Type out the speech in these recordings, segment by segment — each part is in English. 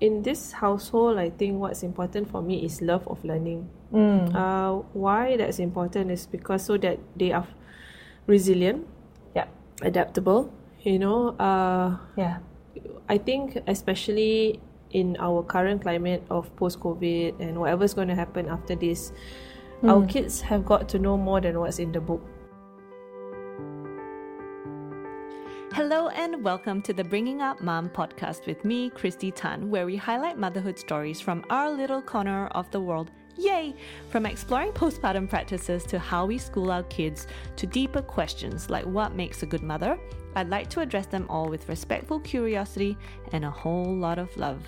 in this household, I think what's important for me is love of learning. Mm. Uh, why that's important is because so that they are resilient, Yeah. adaptable. You know, uh, Yeah. I think especially in our current climate of post COVID and whatever's going to happen after this, our kids have got to know more than what's in the book. Hello and welcome to the Bringing Up Mom podcast with me, Christy Tan, where we highlight motherhood stories from our little corner of the world. Yay! From exploring postpartum practices to how we school our kids to deeper questions like what makes a good mother, I'd like to address them all with respectful curiosity and a whole lot of love.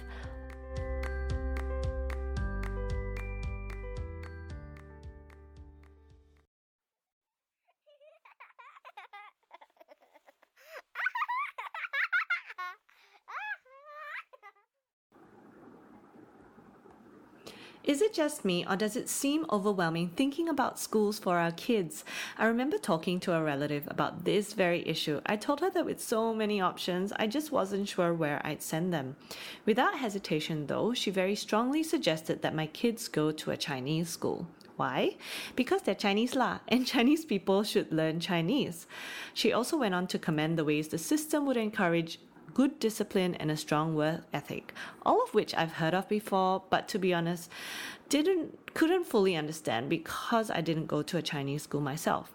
Is it just me, or does it seem overwhelming thinking about schools for our kids? I remember talking to a relative about this very issue. I told her that with so many options, I just wasn't sure where I'd send them. Without hesitation, though, she very strongly suggested that my kids go to a Chinese school. Why? Because they're Chinese lah, and Chinese people should learn Chinese. She also went on to commend the ways the system would encourage good discipline and a strong work ethic all of which i've heard of before but to be honest didn't couldn't fully understand because i didn't go to a chinese school myself.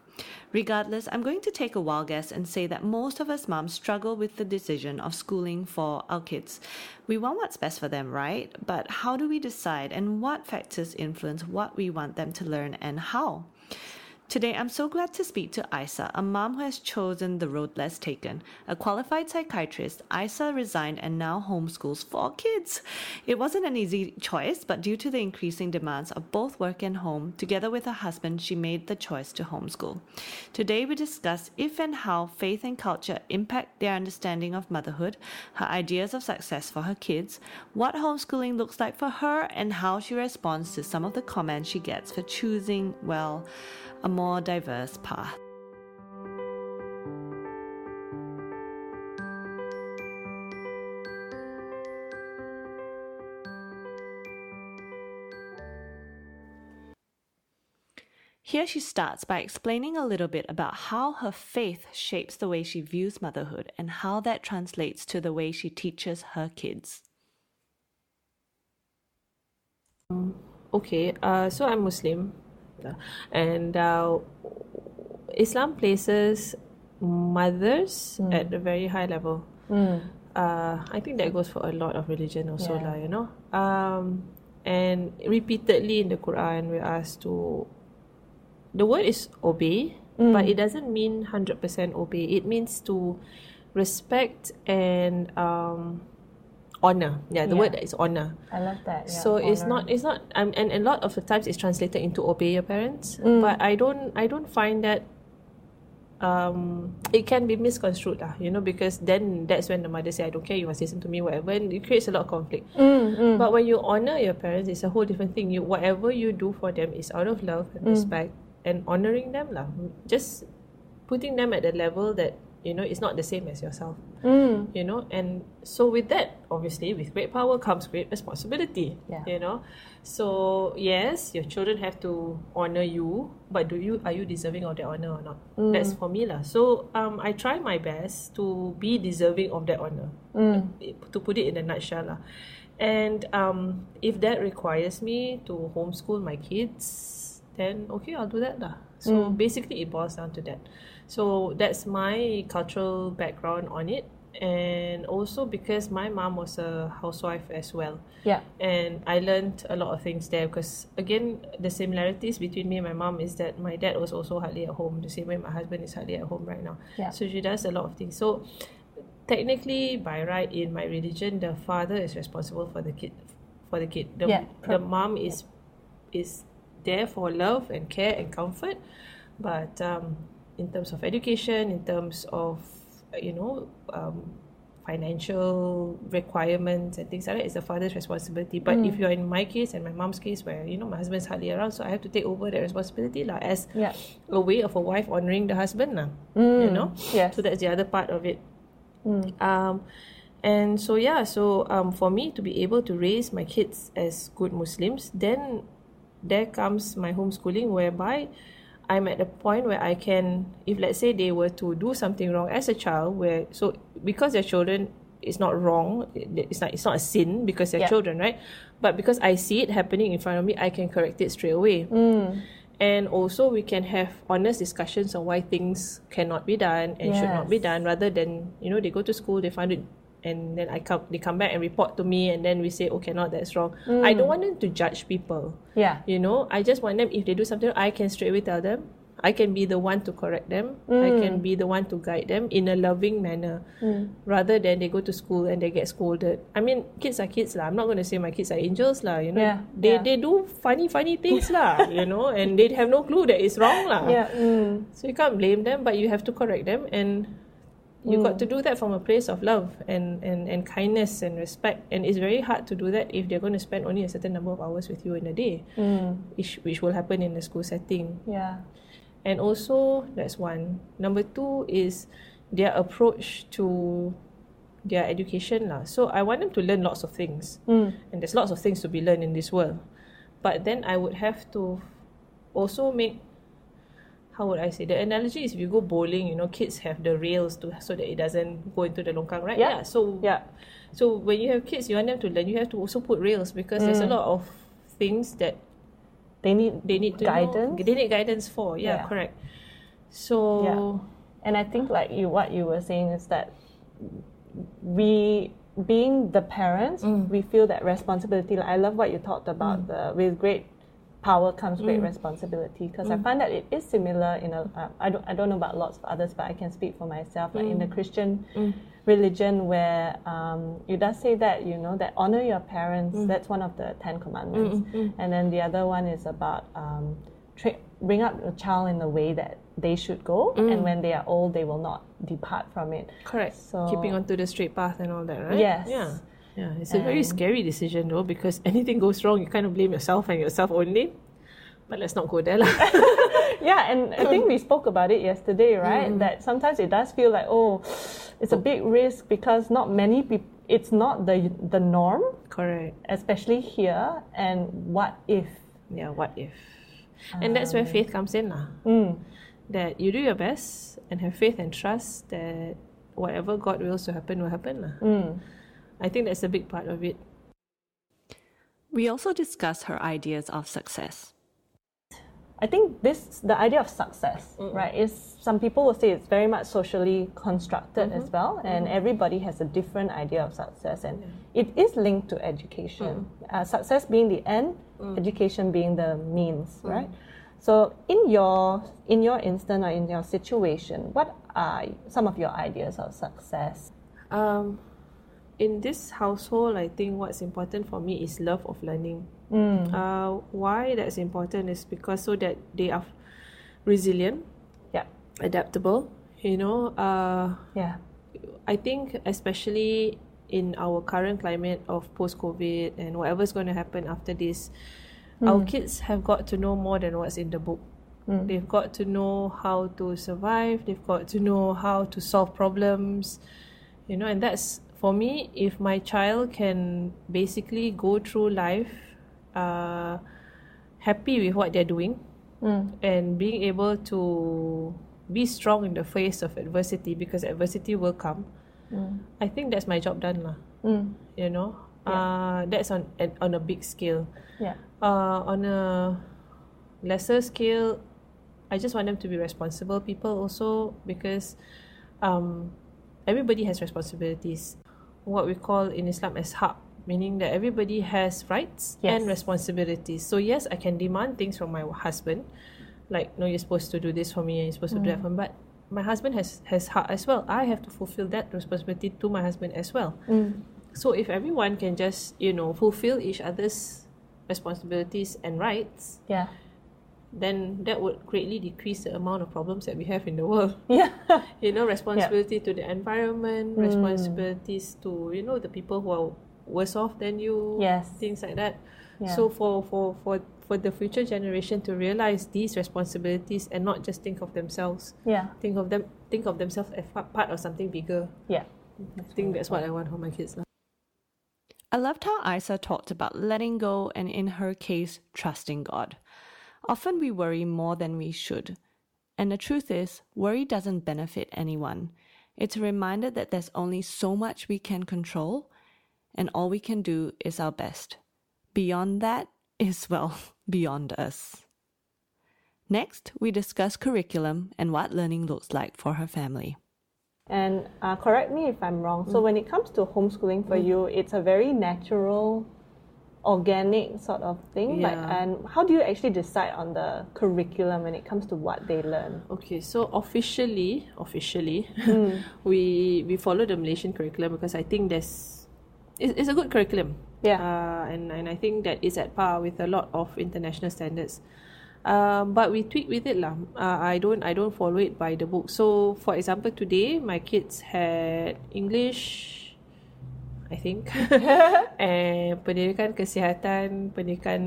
Regardless i'm going to take a wild guess and say that most of us moms struggle with the decision of schooling for our kids. We want what's best for them right? But how do we decide and what factors influence what we want them to learn and how Today, I'm so glad to speak to Isa, a mom who has chosen the road less taken. A qualified psychiatrist, Isa resigned and now homeschools four kids. It wasn't an easy choice, but due to the increasing demands of both work and home, together with her husband, she made the choice to homeschool. Today, we discuss if and how faith and culture impact their understanding of motherhood, her ideas of success for her kids, what homeschooling looks like for her, and how she responds to some of the comments she gets for choosing, well, a more diverse path. Here she starts by explaining a little bit about how her faith shapes the way she views motherhood and how that translates to the way she teaches her kids. Okay, uh, so I'm Muslim, and uh, Islam places mothers at a very high level. Uh, I think that goes for a lot of religion also, Yeah. lah. You know, um, and repeatedly in the Quran we're asked to. The word is obey, but it doesn't mean hundred percent obey. It means to respect and um, honor. Yeah, the Yeah. word is honor. I love that. Yeah, so it's not it's not um, and, a lot of the times it's translated into obey your parents Mm. but i don't i don't find that um it can be misconstrued lah, you know because then that's when the mother say i don't care you must listen to me whatever and it creates a lot of conflict Mm, but when you honor your parents it's a whole different thing you whatever you do for them is out of love and Mm. respect and honoring them lah. just putting them at the level that you know it's not the same as yourself Mm. you know and so with that obviously with great power comes great responsibility Yeah. you know. So yes your children have to honor you but do you are you deserving of that honor or not? That's for me lah. So um i try my best to be deserving of that honor. To put it in a nutshell lah. And um if that requires me to homeschool my kids then okay i'll do that lah. So basically it boils down to that so that's my cultural background on it. And also because my mom was a housewife as well. Yeah. and I learned a lot of things there. Because again the similarities between me and my mom is that my dad was also hardly at home. The same way my husband is hardly at home right now. Yeah. so she does a lot of things. So technically by right in my religion the father is responsible for the kid for the kid. The, Yeah, the mom is is there for love and care and comfort. But um, in terms of education in terms of you know um, financial requirements and things like that is the father's responsibility but Mm. if you're in my case and my mom's case where you know my husband's hardly around so I have to take over that responsibility lah, as Yeah. a way of a wife honoring the husband lah, you know Yes. so that's the other part of it Mm. um, And so yeah, so um, for me to be able to raise my kids as good Muslims, then there comes my homeschooling whereby I'm at a point where I can, if let's say they were to do something wrong as a child, where so because they're children, it's not wrong, it's not it's not a sin because they're Yeah. children, right? But because I see it happening in front of me, I can correct it straight away. Mm. And also, we can have honest discussions on why things cannot be done and should not be done, rather than you know they go to school, they find it, and then I come, they come back and report to me, and then we say, okay, not that's wrong. I mm. don't want them to judge people. Yeah. You know, I just want them if they do something, I can straight away tell them. I can be the one to correct them. I mm. can be the one to guide them in a loving manner, mm. rather than they go to school and they get scolded. I mean, kids are kids lah. I'm not going to say my kids are angels lah. You know, Yeah, they yeah. they do funny funny things lah. You know, and they have no clue that it's wrong lah. Yeah. Mm. So you can't blame them, but you have to correct them and you got to do that from a place of love and, and, and kindness and respect. And it's very hard to do that if they're going to spend only a certain number of hours with you in a day, which, which will happen in a school setting. Yeah. And also, that's one. Number two is their approach to their education. Lah. So I want them to learn lots of things. And there's lots of things to be learned in this world. But then I would have to also make how would I say the analogy is if you go bowling, you know, kids have the rails to so that it doesn't go into the longkang, right? Yeah. So Yeah. so when you have kids, you want them to learn. You have to also put rails because there's a mm. lot of things that They need they need to guidance. Know, they need guidance for. Yeah, Yeah. correct. So Yeah. And I think like you what you were saying is that we being the parents, mm. we feel that responsibility. Like I love what you talked about mm. the with great power comes great mm. responsibility because I mm. find that it is similar in a uh, I don't I don't know about lots of others but I can speak for myself like in the mm. Christian religion where um, it does say that you know that honor your parents that's one of the 10 commandments. And then the other one is about um, tra- bring up a child in the way that they should go and when they are old they will not depart from it. Correct. So- Keeping onto the straight path and all that, right? Yes. Yeah. Yeah. It's a very um, scary decision though because anything goes wrong, you kind of blame yourself and yourself only. But let's not go there, lah. yeah and i um, think we spoke about it yesterday right mm-hmm. that sometimes it does feel like oh it's a big risk because not many people it's not the the norm correct. especially here and what if Yeah. What if? And that's where um, faith comes in, lah. Mm. That you do your best and have faith and trust that whatever God wills to happen will happen, lah. Mm. I think that's a big part of it. We also discussed her ideas of success. I think this the idea of success, right, is some people will say it's very much socially constructed as mm-hmm. well, and mm-hmm. everybody has a different idea of success, and it is linked to education. Mm. Uh, success being the end, mm. education being the means, mm. right? So, in your in your instant or in your situation, what are some of your ideas of success? Um, in this household, I think what's important for me is love of learning. Uh, why that's important is because so that they are resilient, Yeah, adaptable. You know, uh, yeah, I think especially in our current climate of post COVID and whatever's going to happen after this, our kids have got to know more than what's in the book. They've got to know how to survive. They've got to know how to solve problems. You know, and that's for me. If my child can basically go through life, uh, happy with what they're doing, and being able to be strong in the face of adversity because adversity will come. I think that's my job done lah. You know, uh, that's on on a big scale. yeah, Uh, on a lesser scale, I just want them to be responsible people also because um, everybody has responsibilities. What we call in Islam as hak, meaning that everybody has rights and Yes. responsibilities. So yes, I can demand things from my husband, like no, you're supposed to do this for me, and you're supposed to do that for me. But my husband has has hak as well. I have to fulfill that responsibility to my husband as well. So if everyone can just you know fulfill each other's responsibilities and rights, yeah, then that would greatly decrease the amount of problems that we have in the world. yeah, You know, responsibility to the environment, mm. responsibilities to you know the people who are worse off than you. Yes. things like that. Yeah. So for for for for the future generation to realize these responsibilities and not just think of themselves, yeah, think of them think of themselves as fa- part of something bigger. yeah. I think that's what I want for my kids. Lah. I loved how Isa talked about letting go and, in her case, trusting God. Often we worry more than we should. And the truth is, worry doesn't benefit anyone. It's a reminder that there's only so much we can control, and all we can do is our best. Beyond that is, well, beyond us. Next, we discuss curriculum and what learning looks like for her family. And uh, correct me if I'm wrong. So, when it comes to homeschooling for you, it's a very natural, organic sort of thing. Like, Yeah. and how do you actually decide on the curriculum when it comes to what they learn? Okay, so officially, officially, we we follow the Malaysian curriculum because I think there's it's, it's a good curriculum. Yeah. Uh, and and I think that it's at par with a lot of international standards. Um, but we tweak with it lah. Uh, I don't I don't follow it by the book. So for example, today my kids had English, I think, and pendidikan kesihatan, pendidikan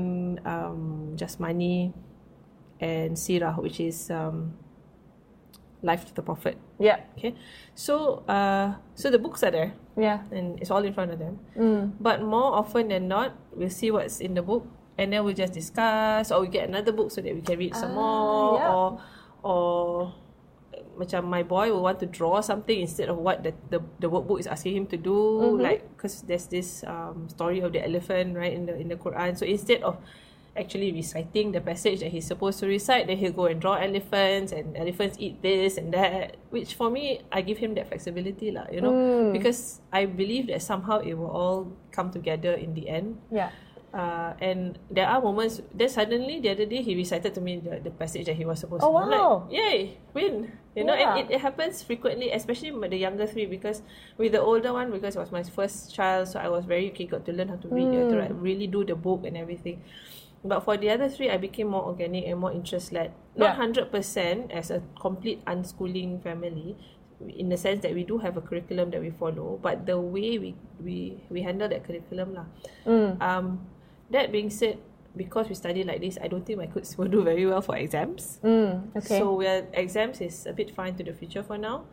um, jasmani, and sirah, which is um, life of the prophet. Yeah. Okay, so uh, so the books are there Yeah. and it's all in front of them. But more often than not, we'll see what's in the book and then we'll just discuss or we get another book so that we can read some more yeah. or or uh, macam my boy will want to draw something instead of what the the, the workbook is asking him to do like because there's this um, story of the elephant right in the in the Quran. So instead of actually reciting the passage that he's supposed to recite then he'll go and draw elephants and elephants eat this and that which for me I give him that flexibility lah you know? Because I believe that somehow it will all come together in the end. Yeah. Uh, and there are moments then suddenly the other day he recited to me the, the passage that he was supposed Oh, to I'm wow. like yay win you know Yeah. and it, it happens frequently especially with the younger three because with the older one because it was my first child so I was very okay got to learn how to read to Mm. like, really do the book and everything but for the other three I became more organic and more interest led not Yeah. 100% as a complete unschooling family in the sense that we do have a curriculum that we follow but the way we we we handle that curriculum lah um that being said because we study like this I don't think my kids will do very well for exams Mm, okay. so we're exams is a bit fine to the future for now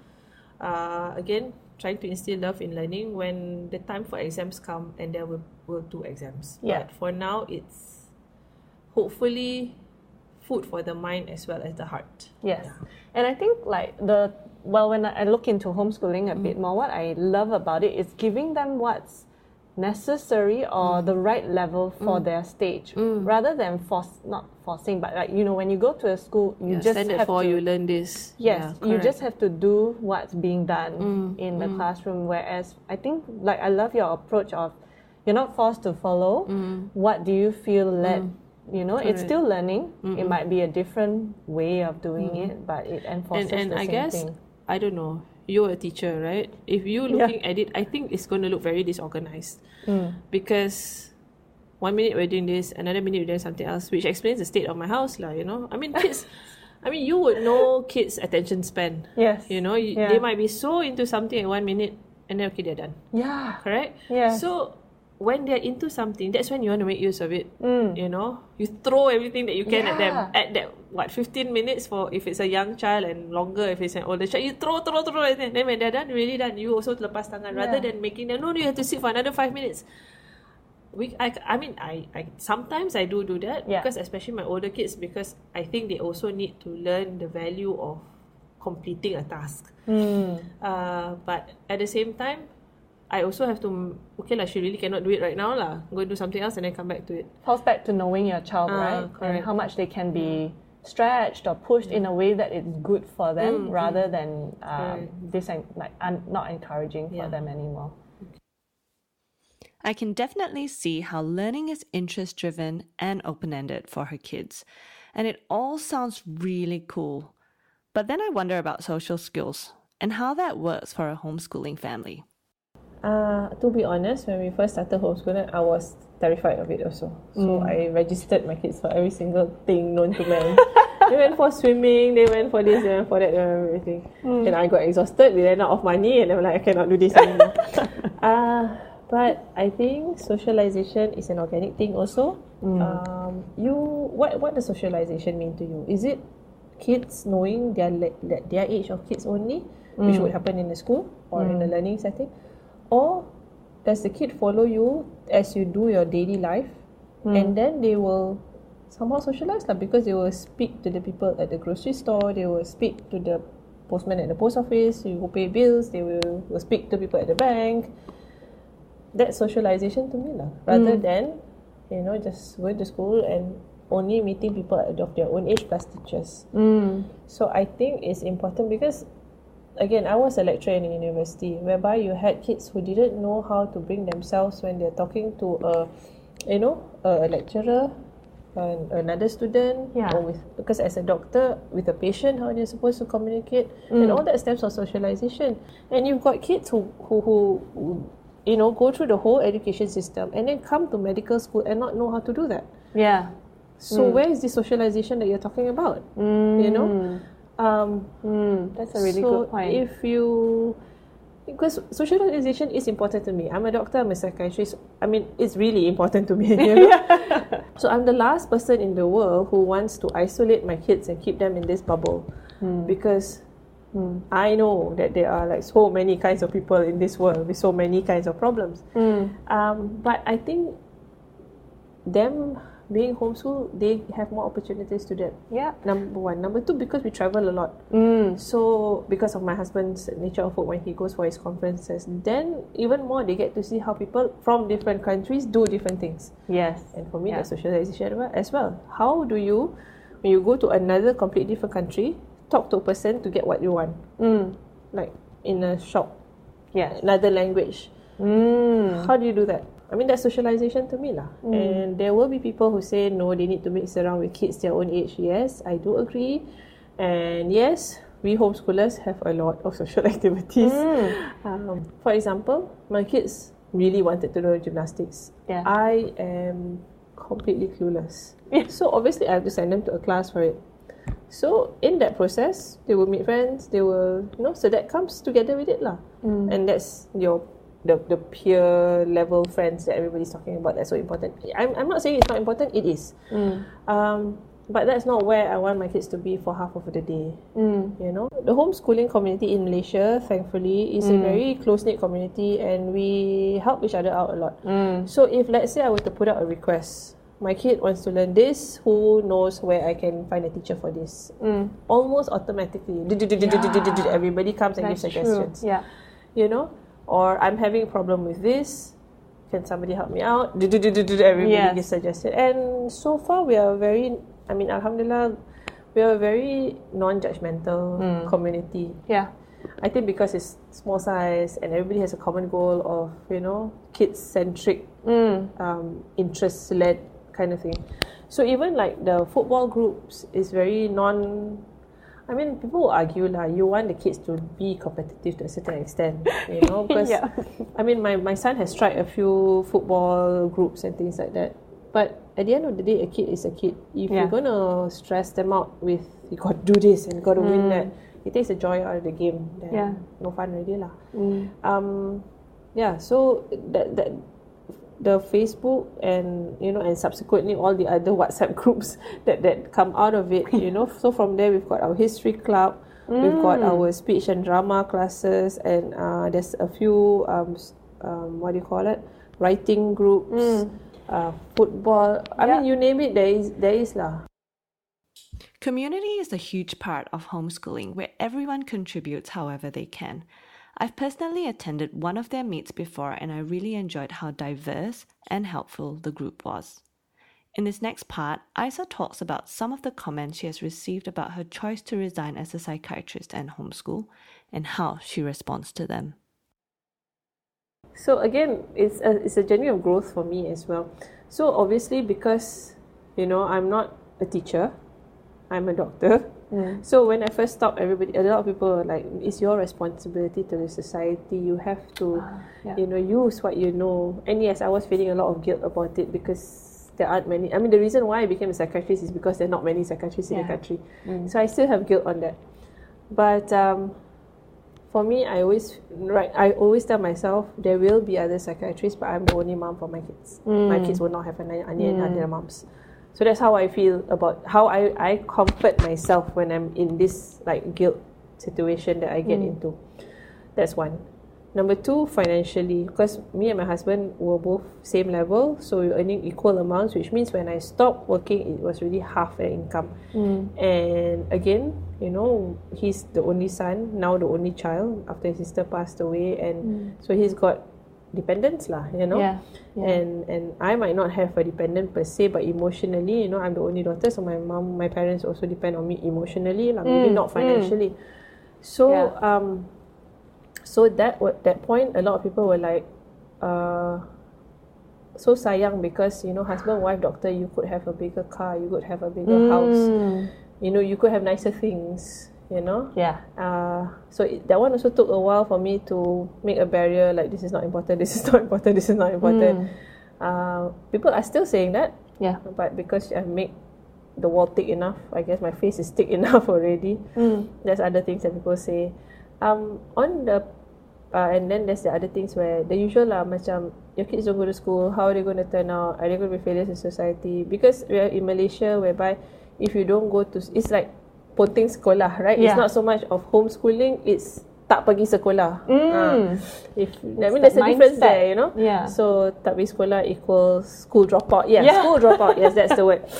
uh, again trying to instill love in learning when the time for exams come and then we'll, we'll do exams Yeah. but for now it's hopefully food for the mind as well as the heart Yes. And I think like the well when I look into homeschooling a bit more, what I love about it is giving them what's necessary or mm. the right level for mm. their stage mm. rather than force not forcing but like you know when you go to a school you Yeah, just have for to you learn this Yes, Yeah, you just have to do what's being done in the classroom. Whereas I think, like, I love your approach of you're not forced to follow. What do you feel led? You know, it's still learning. It might be a different way of doing it, but it enforces and and the I same guess thing. I don't know. You're a teacher, right? If you Yeah. looking at it, I think it's going to look very disorganized Mm. because one minute we're doing this, another minute we're doing something else, which explains the state of my house, lah. You know, I mean, kids. I mean, you would know kids' attention span. Yes. You know, you, Yeah. they might be so into something in one minute, and then okay, they're done. Yeah. Correct? Yes. So when they're into something, that's when you want to make use of it. Mm. You know, you throw everything that you can at them at that what fifteen minutes for if it's a young child and longer if it's an older child. You throw, throw, throw, and then then when they're done, really done. You also lepas tangan rather than making them no, no, you have to sit for another five minutes. We, I, I mean, I, I sometimes I do do that Yeah. because especially my older kids because I think they also need to learn the value of completing a task. Mm. Uh, but at the same time, I also have to okay lah. She really cannot do it right now lah. Go do something else and then come back to it. Falls back to knowing your child, Ah, right? And how much they can be stretched or pushed in a way that is good for them rather than um, this like un- not encouraging for Yeah. them anymore. I can definitely see how learning is interest driven and open ended for her kids. And it all sounds really cool. But then I wonder about social skills and how that works for a homeschooling family. Uh, to be honest, when we first started homeschooling, I was terrified of it also. So I registered my kids for every single thing known to man. they went for swimming, they went for this, they went for that, they went everything. And I got exhausted, we ran out of money, and I'm like, I cannot do this anymore. uh, but I think socialization is an organic thing also. Um, you, what, what does socialization mean to you? Is it kids knowing their their age of kids only, which would happen in the school or in a learning setting, or does the kid follow you as you do your daily life, and then they will somehow socialize lah because they will speak to the people at the grocery store, they will speak to the postman at the post office, you will pay bills, they will, will speak to people at the bank. That's socialization to me lah, rather than you know just going to school and only meeting people of their own age plus teachers. So I think it's important because again, I was a lecturer in a university whereby you had kids who didn't know how to bring themselves when they're talking to a, you know, a, lecturer, an, another student, Yeah. or with because as a doctor with a patient, how they're supposed to communicate, mm. and all that steps of socialization. And you've got kids who who who. who you know, go through the whole education system and then come to medical school and not know how to do that. Yeah. So mm. where is the socialization that you're talking about? You know, mm. Um, Mm, that's a really so good point. If you, because socialization is important to me. I'm a doctor. I'm a psychiatrist. I mean, it's really important to me. You know? so I'm the last person in the world who wants to isolate my kids and keep them in this bubble, because. I know that there are like so many kinds of people in this world with so many kinds of problems. Um, but I think them being homeschooled, they have more opportunities to that. yeah. Number one. Number two, because we travel a lot. Mm. So, because of my husband's nature of work when he goes for his conferences, then even more they get to see how people from different countries do different things. Yes. And for me, Yeah. that's socialization as well- How do you, when you go to another completely different country, talk to a person to get what you want? Mm. Like in a shop, Yeah. another language. Mm. How do you do that? I mean, that's socialization to me. lah. Mm. And there will be people who say, no, they need to mix around with kids their own age. Yes, I do agree. And yes, we homeschoolers have a lot of social activities. Mm. Um, for example, my kids really wanted to know gymnastics. Yeah. I am completely clueless. So obviously, I have to send them to a class for it. So in that process, they will meet friends. They will, you know, so that comes together with it lah. Mm. And that's your the the peer level friends that everybody's talking about. That's so important. I'm I'm not saying it's not important. It is. Um, but that's not where I want my kids to be for half of the day. You know, the homeschooling community in Malaysia, thankfully, is a very close knit community, and we help each other out a lot. So if let's say I were to put out a request, my kid wants to learn this. Who knows where I can find a teacher for this? Almost automatically, everybody comes and gives true. suggestions Yeah. you know, or I'm having a problem with this. Can somebody help me out? Everybody Yes. gives suggestion, and so far we are very. I mean, Alhamdulillah, we are a very non-judgmental Hmm. community. Yeah. I think because it's small size and everybody has a common goal of you know kids-centric, Mm. um, interest-led kind of thing. So even like the football groups is very non. I mean, people will argue lah. You want the kids to be competitive to a certain extent, you know, because Yeah. I mean, my my son has tried a few football groups and things like that. But at the end of the day, a kid is a kid. If Yeah. you're gonna stress them out with you got to do this and you got to win that, it takes the joy out of the game. Then Yeah. no fun already lah. Um, yeah. So that that the Facebook and you know and subsequently all the other WhatsApp groups that that come out of it, you know. so from there we've got our history club, we've got our speech and drama classes, and uh, there's a few um, um, what do you call it, writing groups, uh, football. I mean, you name it, there is there is lah. Community is a huge part of homeschooling where everyone contributes however they can. I've personally attended one of their meets before and I really enjoyed how diverse and helpful the group was. In this next part, Isa talks about some of the comments she has received about her choice to resign as a psychiatrist and homeschool and how she responds to them. So again, it's a it's a journey of growth for me as well. So obviously, because you know I'm not a teacher, I'm a doctor. So when I first stopped, everybody, a lot of people were like, "It's your responsibility to the society. You have to, ah, yeah. you know, use what you know." And yes, I was feeling a lot of guilt about it because there aren't many. I mean, the reason why I became a psychiatrist is because there are not many psychiatrists in the Yeah. country. Mm. So I still have guilt on that. But um, for me, I always right. I always tell myself there will be other psychiatrists, but I'm the only mom for my kids. My mm. kids will not have any, any other mm. moms. So that's how I feel about how I, I comfort myself when I'm in this like guilt situation that I get mm. into. That's one. Number two, financially, because me and my husband were both same level, so we were earning equal amounts, which means when I stopped working, it was really half the income. Mm. And again, you know, he's the only son, now the only child after his sister passed away, and mm. so he's got dependents lah, you know. Yeah, yeah. And and I might not have a dependent per se, but emotionally, you know, I'm the only daughter, so my mom, my parents also depend on me emotionally, lah, maybe not financially. So Yeah. um, so that wa- that point, a lot of people were like, uh, so sayang because you know, husband, wife, doctor, you could have a bigger car, you could have a bigger house, Mm. you know, you could have nicer things, you know. Yeah. Uh, so it, that one also took a while for me to make a barrier like this is not important, this is not important, this is not important. Uh, people are still saying that, Yeah. but because I make the wall thick enough, I guess my face is thick enough already. There's other things that people say. Um, on the uh, and then there's the other things where the usual lah macam your kids don't go to school, how are they going to turn out? Are they going to be failures in society? Because we are in Malaysia whereby if you don't go to it's like ponteng sekolah, right? It's Yeah. not so much of homeschooling, it's tak pergi sekolah. Ah. if I mean there's a difference mindset. there, you know. Yeah. So tak pergi sekolah equals school dropout. Yeah, Yeah. school dropout. Yes, that's the word.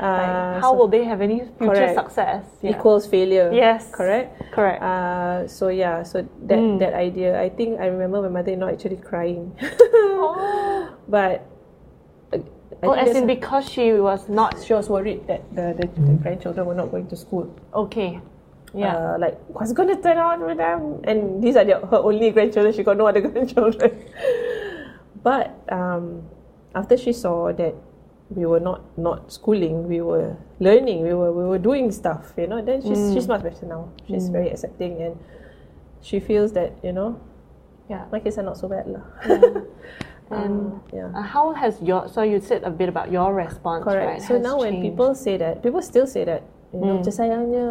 Like, Uh, how so will they have any future correct. success? Yeah. equals failure. Yes. Correct. Correct. Uh, so yeah, so that Mm. that idea, I think I remember my mother-in-law actually crying, oh, but uh, I oh as in because she was not she was worried that the, the, the grandchildren were not going to school. okay. Yeah. Uh, like what's going to turn out with them? And these are the, her only grandchildren. She got no other grandchildren. but um, after she saw that we were not not schooling, we were learning, we were we were doing stuff, you know. Then she's she's much better now. She's very accepting and she feels that you know yeah. my kids are not so bad lah. And Um, yeah. uh, how has your so you said a bit about your response, right? Correct. So has now when changed. people say that, people still say that. You know, macam sayangnya.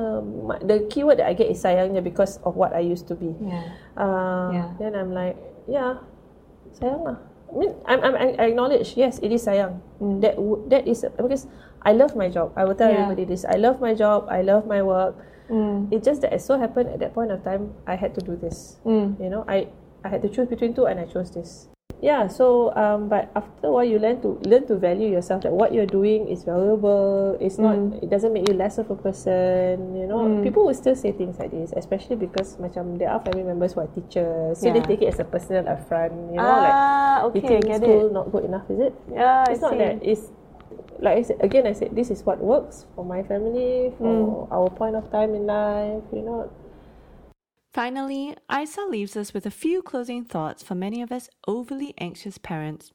The keyword that I get is sayangnya because of what I used to be. yeah. Uh, Yeah. Then I'm like, yeah, sayang lah. I mean, I'm, I'm, I acknowledge, yes, it is sayang. That w- that is because I love my job. I will tell Yeah. everybody this. I love my job. I love my work. Mm. It just that it so happened at that point of time, I had to do this. Mm. You know, I I had to choose between two, and I chose this. Yeah. So, um, but after a while, you learn to learn to value yourself. That what you're doing is valuable. It's not. It doesn't make you less of a person. You know, people will still say things like this, especially because macam there are family members who are teachers, so they Yeah. take it as a personal affront. You know, like ah, you okay, I think get school it. not good enough, is it? Yeah, it's I not see. that. It's like I said again. I said this is what works for my family, for our point of time in life. You know, Finally, Isa leaves us with a few closing thoughts for many of us overly anxious parents.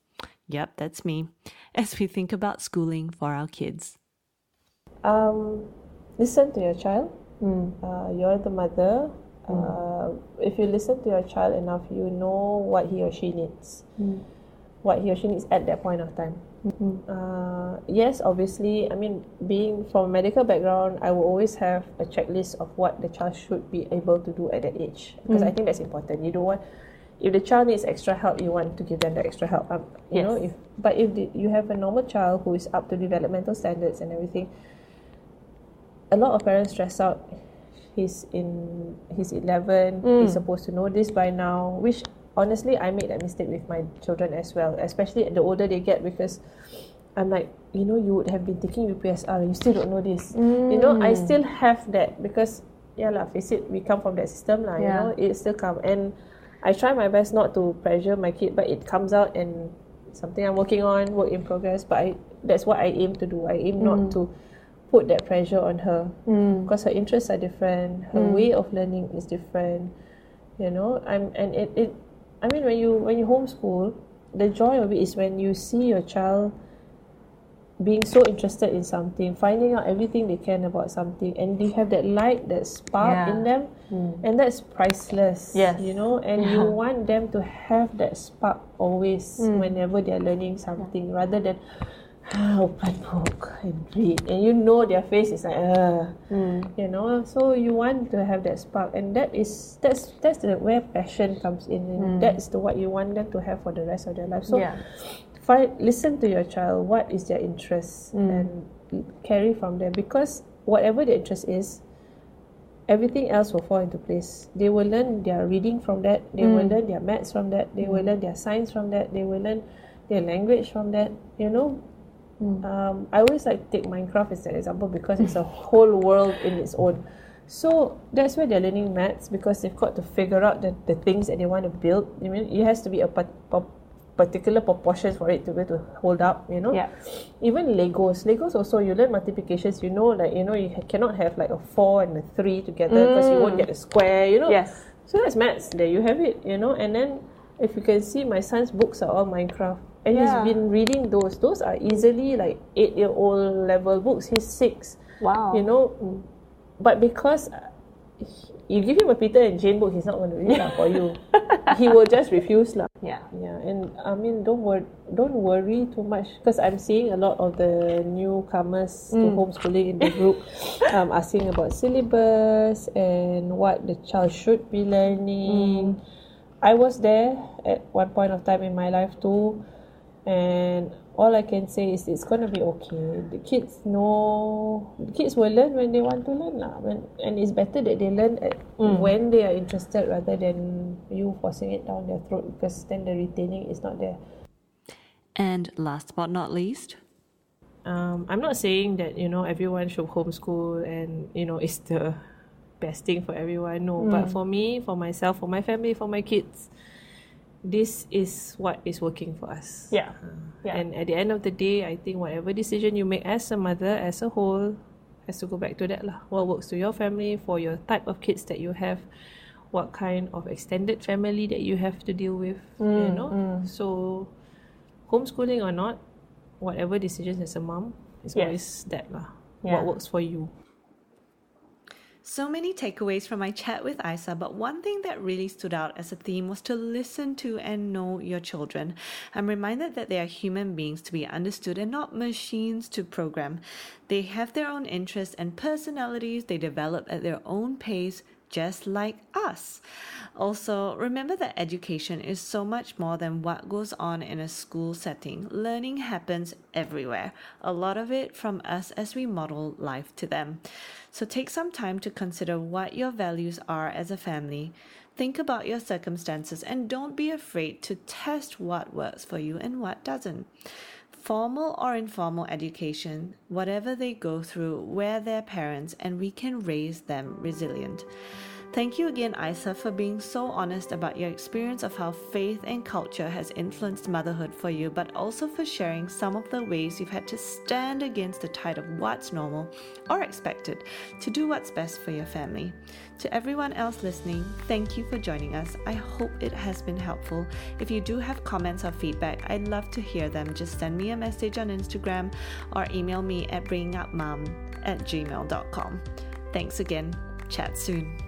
Yep, that's me, as we think about schooling for our kids. um, listen to your child. Uh, you're the mother. Uh, if you listen to your child enough, you know what he or she needs. What he or she needs at that point of time. Uh, yes, obviously, I mean, being from a medical background, I will always have a checklist of what the child should be able to do at that age because I think that's important. You don't want if the child needs extra help, you want to give them the extra help. Um, you know, if but if the, you have a normal child who is up to developmental standards and everything, a lot of parents stress out. He's in he's eleven. He's supposed to know this by now. Which honestly, I made that mistake with my children as well. Especially the older they get, because I'm like, you know, you would have been taking UPSR and you still don't know this. You know, I mm. still have that because yeah lah. Face it, we come from that system lah. You know, it still come and I try my best not to pressure my kid, but it comes out and something I'm working on, work in progress. But I that's what I aim to do. I aim not mm. to put that pressure on her mm. because her interests are different. Her way of learning is different. You know, I'm and it, it I mean when you when you homeschool, the joy of it is when you see your child being so interested in something, finding out everything they can about something, and they have that light, that spark Yeah. in them, and that's priceless. Yes. you know, and you want them to have that spark always whenever they're learning something, rather than open book and read, and you know their face is like, uh, hmm. you know, so you want to have that spark, and that is that's that's the where passion comes in, and hmm. that's the what you want them to have for the rest of their life. So Yeah. find listen to your child. What is their interest? Hmm. And carry from there. Because whatever the interest is everything else will fall into place. They will learn their reading from that. They will learn their maths from that. They will learn their science from that. They will learn their language from that. You know um, I always like take Minecraft as an example because it's a whole world in its own. So that's where they're learning maths because they've got to figure out the, the things that they want to build. I mean, it has to be a pa- pa- particular proportions for it to be able to hold up, you know? Yeah. Even Legos. Legos also, you learn multiplications, you know, like, you know, you cannot have like a four and a three together because you won't get a square, you know? Yes. So that's maths. There you have it, you know. And then if you can see, my son's books are all Minecraft, and Yeah. he's been reading those. Those are easily like eight-year-old level books. He's six, Wow. you know. But because uh, you give him a Peter and Jane book, he's not going to read that for you. he will just refuse lah. Yeah. Yeah, and I mean, don't worry, don't worry too much because I'm seeing a lot of the newcomers to homeschooling in the group, um, asking about syllabus and what the child should be learning. I was there at one point of time in my life too, and all I can say is it's gonna be okay. The kids know, the kids will learn when they want to learn lah. When and it's better that they learn at when they are interested rather than you forcing it down their throat because then the retaining is not there. And last but not least, um, I'm not saying that you know everyone should homeschool and you know it's the best thing for everyone. No, but for me, for myself, for my family, for my kids, this is what is working for us. Yeah. Uh, yeah. And at the end of the day, I think whatever decision you make as a mother, as a whole, has to go back to that lah. What works to your family, for your type of kids that you have, what kind of extended family that you have to deal with, you mm, know. Mm. So, homeschooling or not, whatever decisions as a mom, it's Yes. always that lah. Yeah. What works for you. So many takeaways from my chat with Isa, but one thing that really stood out as a theme was to listen to and know your children. I'm reminded that they are human beings to be understood and not machines to program. They have their own interests and personalities, they develop at their own pace, just like us. Also, remember that education is so much more than what goes on in a school setting. Learning happens everywhere, a lot of it from us as we model life to them. So take some time to consider what your values are as a family. Think about your circumstances and don't be afraid to test what works for you and what doesn't. Formal or informal education, whatever they go through, we're their parents and we can raise them resilient. Thank you again, Isa, for being so honest about your experience of how faith and culture has influenced motherhood for you, but also for sharing some of the ways you've had to stand against the tide of what's normal or expected to do what's best for your family. To everyone else listening, thank you for joining us. I hope it has been helpful. If you do have comments or feedback, I'd love to hear them. Just send me a message on Instagram or email me at bringingupmom at gmail.com. Thanks again. Chat soon.